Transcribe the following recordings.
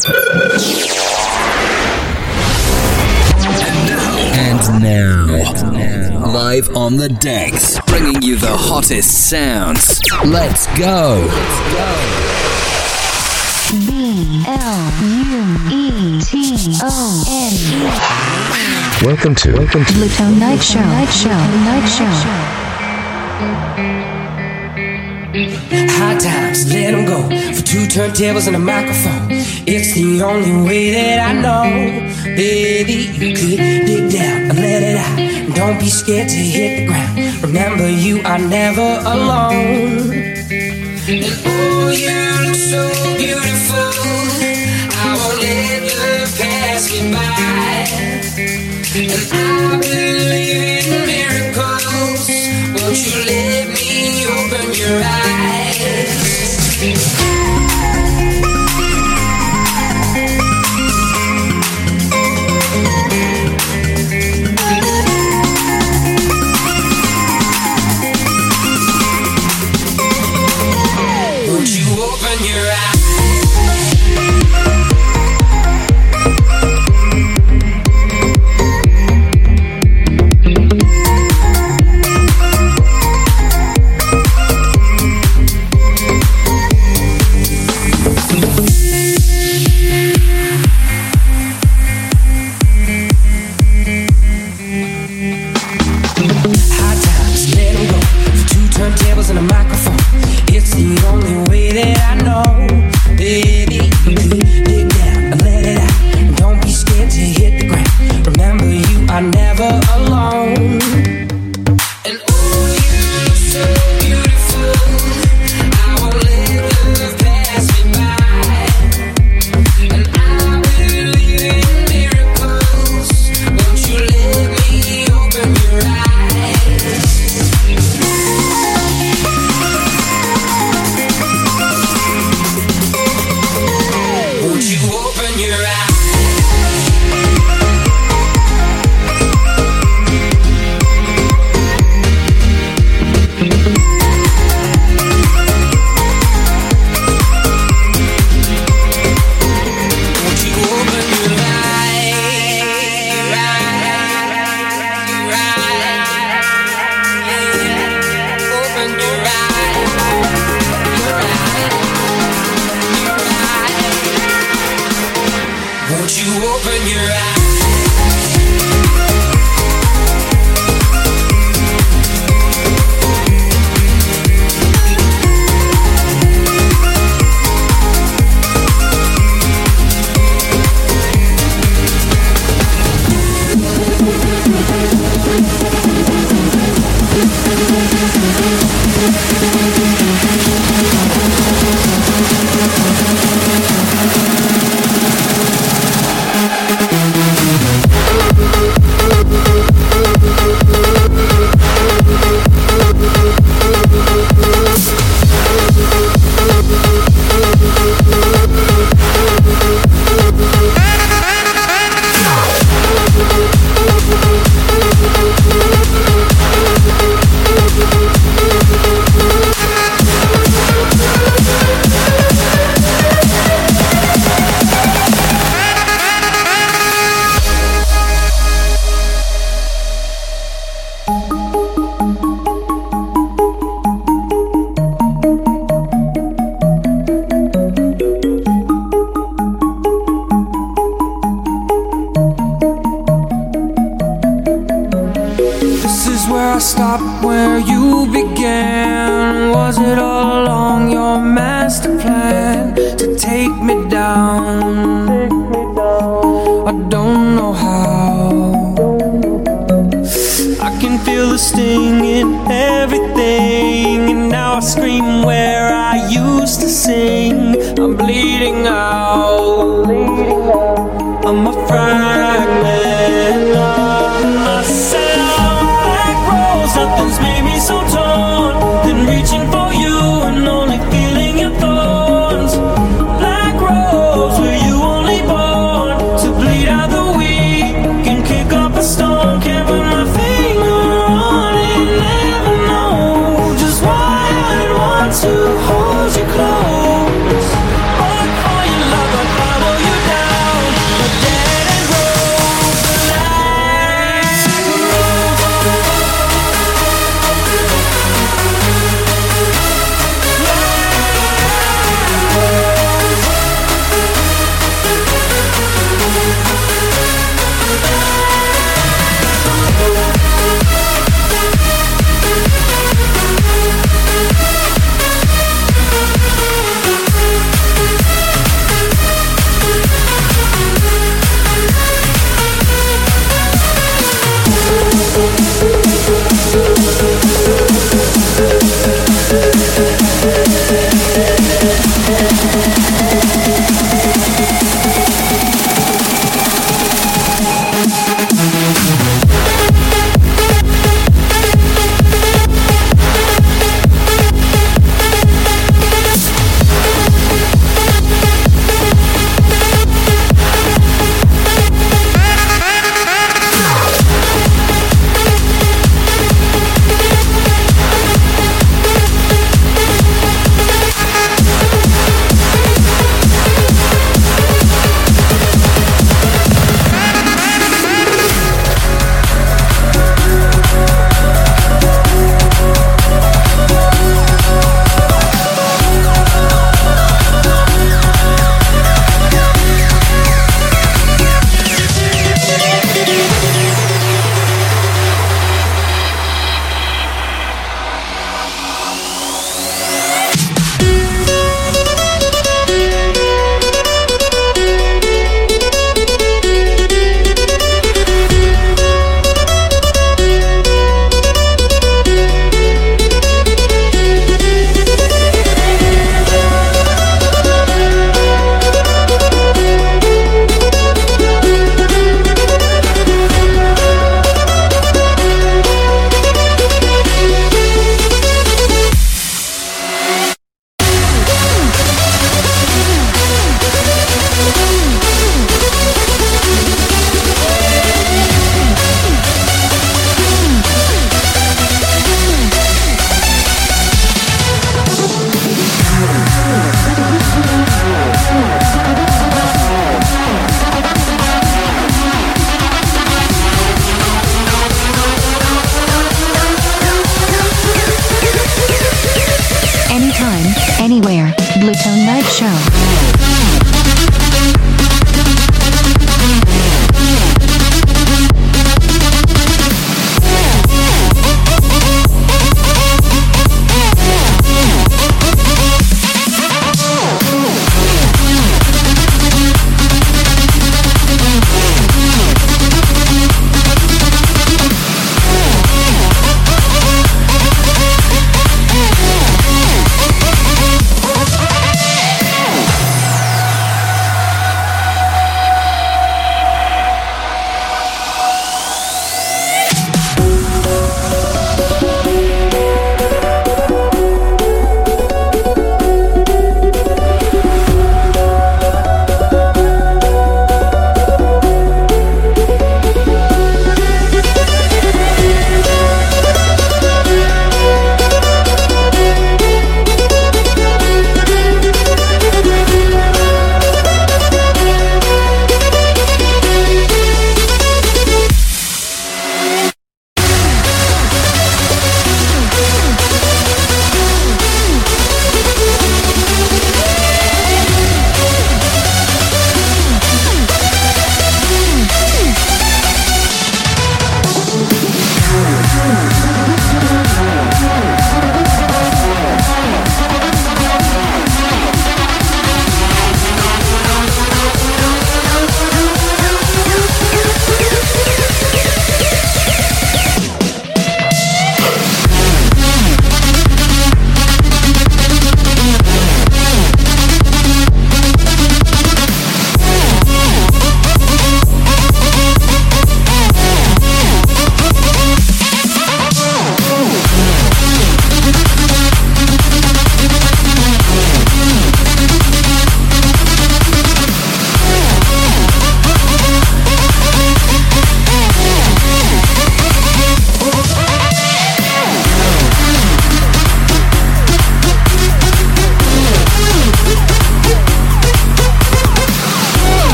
And now, live on the decks, bringing you the hottest sounds. Let's go. B L U E T O N. Welcome to Welcome to Bluetone Night Show. Night Show. Night Show. High times, let them go. For two turntables and a microphone. It's the only way that I know. Baby, you could dig down and let it out. Don't be scared to hit the ground. Remember, you are never alone. And oh, you look so beautiful. I won't let love pass me by. And I believe in miracles. Won't you let me open your eyes?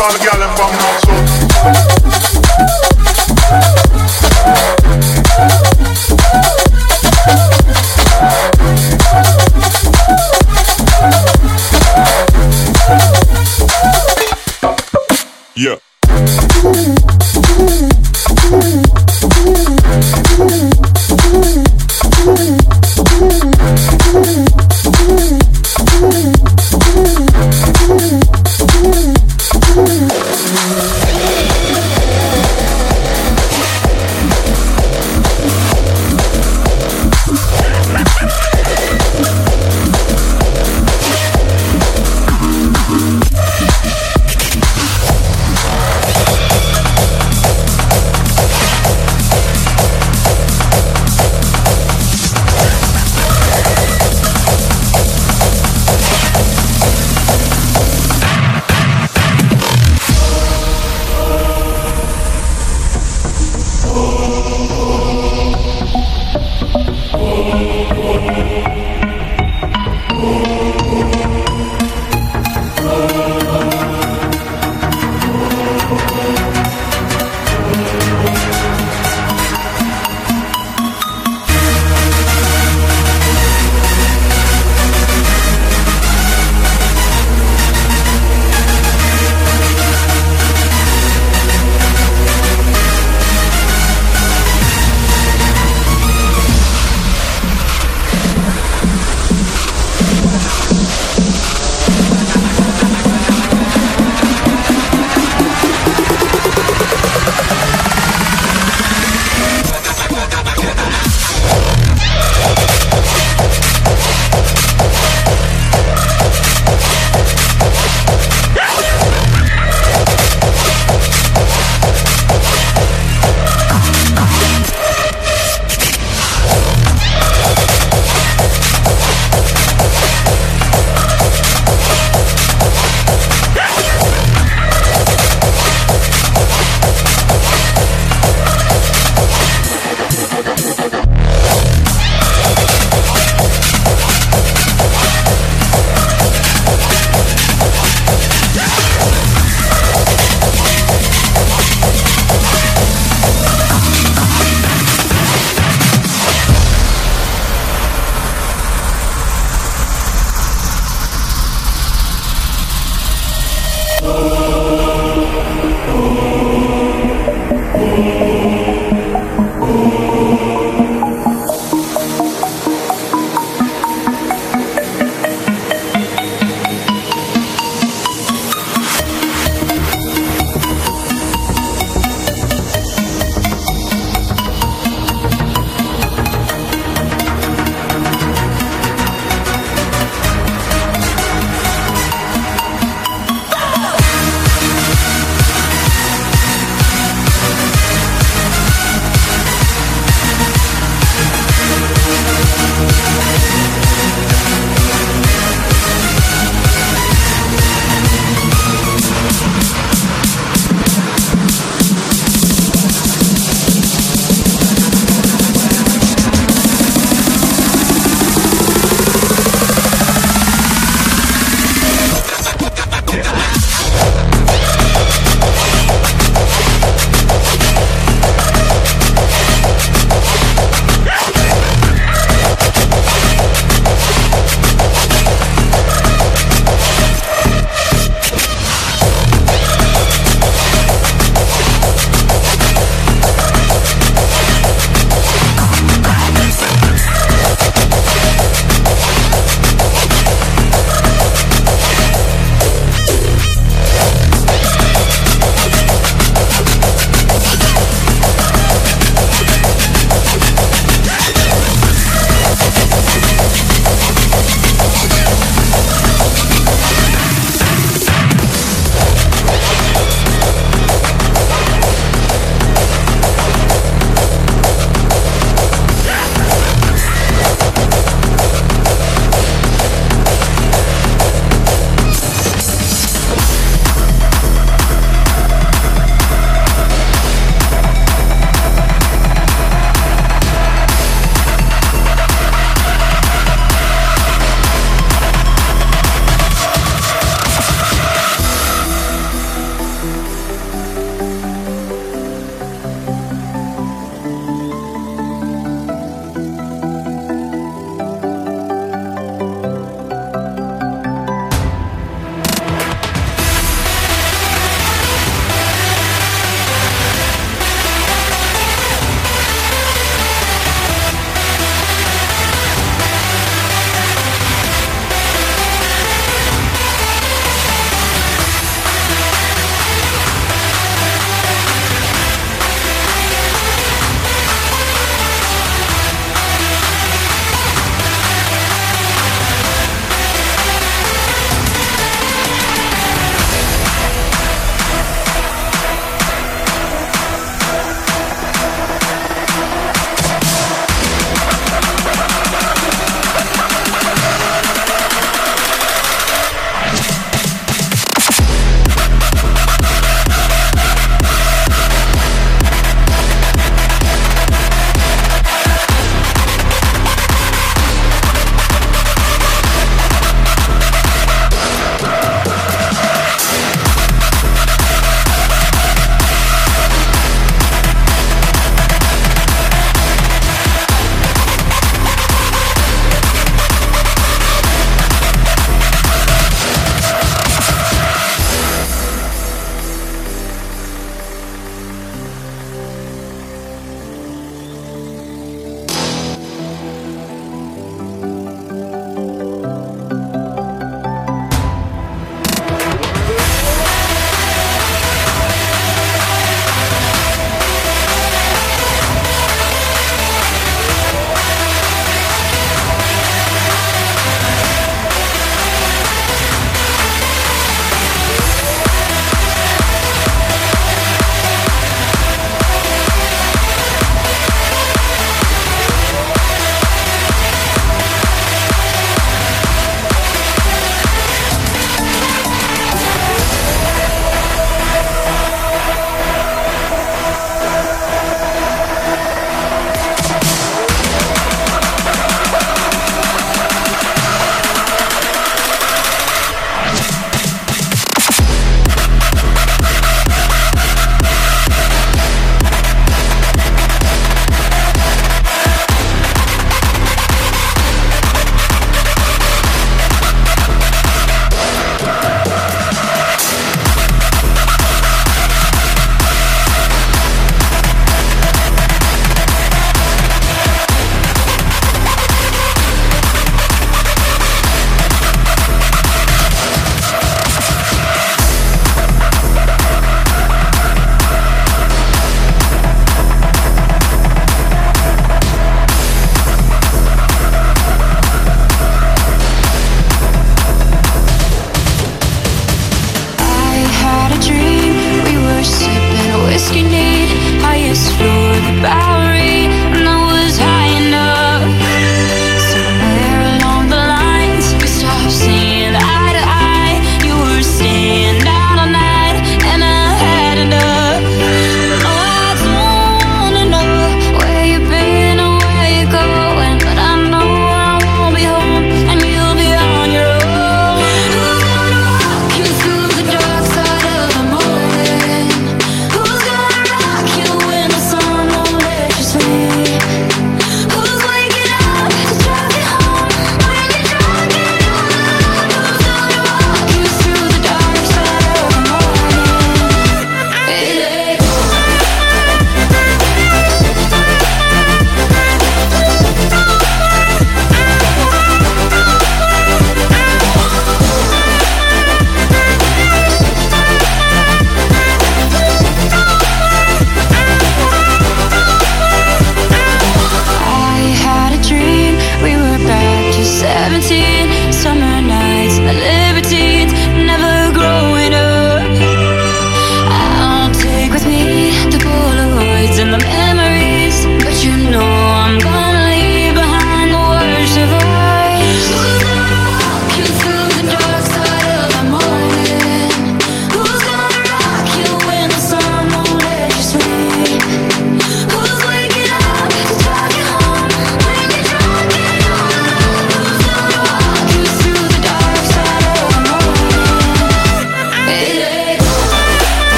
All the gal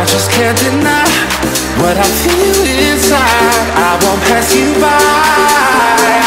I, just can't deny what I feel inside. I won't pass you by.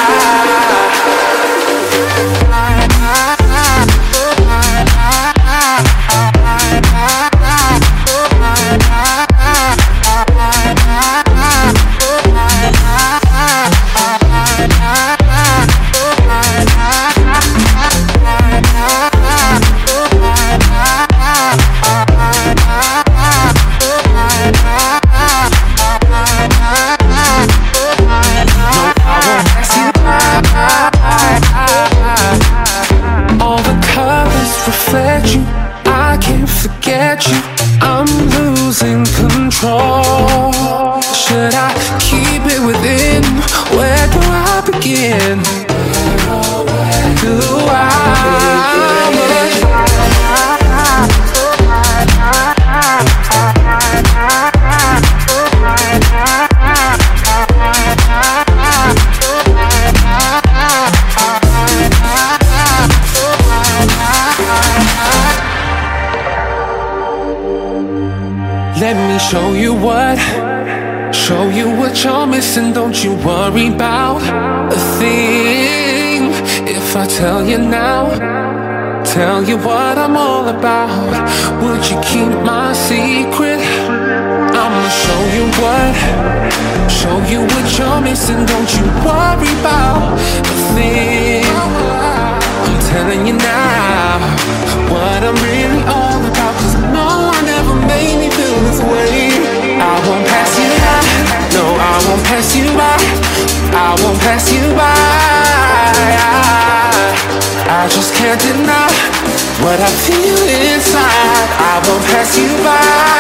Tell you now, tell you what I'm all about, would you keep my secret? I'ma show you what, show you what you're missing. Don't you worry about a thing. I'm telling you now what I'm really all about. Cause no one ever made me feel this way. I won't pass you by. No, I won't pass you pass you by.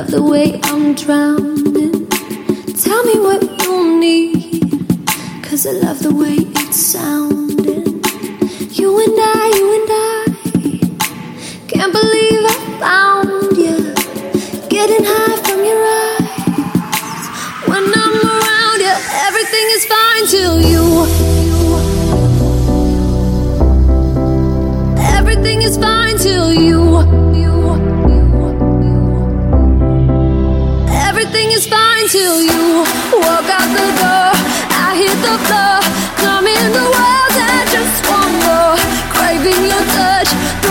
love the way I'm drowning. Tell me what you need, cause I love the way it's sounding. You and I, you and I, can't believe I found you. Getting high from your eyes. When I'm around you, everything is fine till you. Everything is fine till you. everything is fine till you walk out the door. I hit the floor, come in the world. I just want more, craving your touch.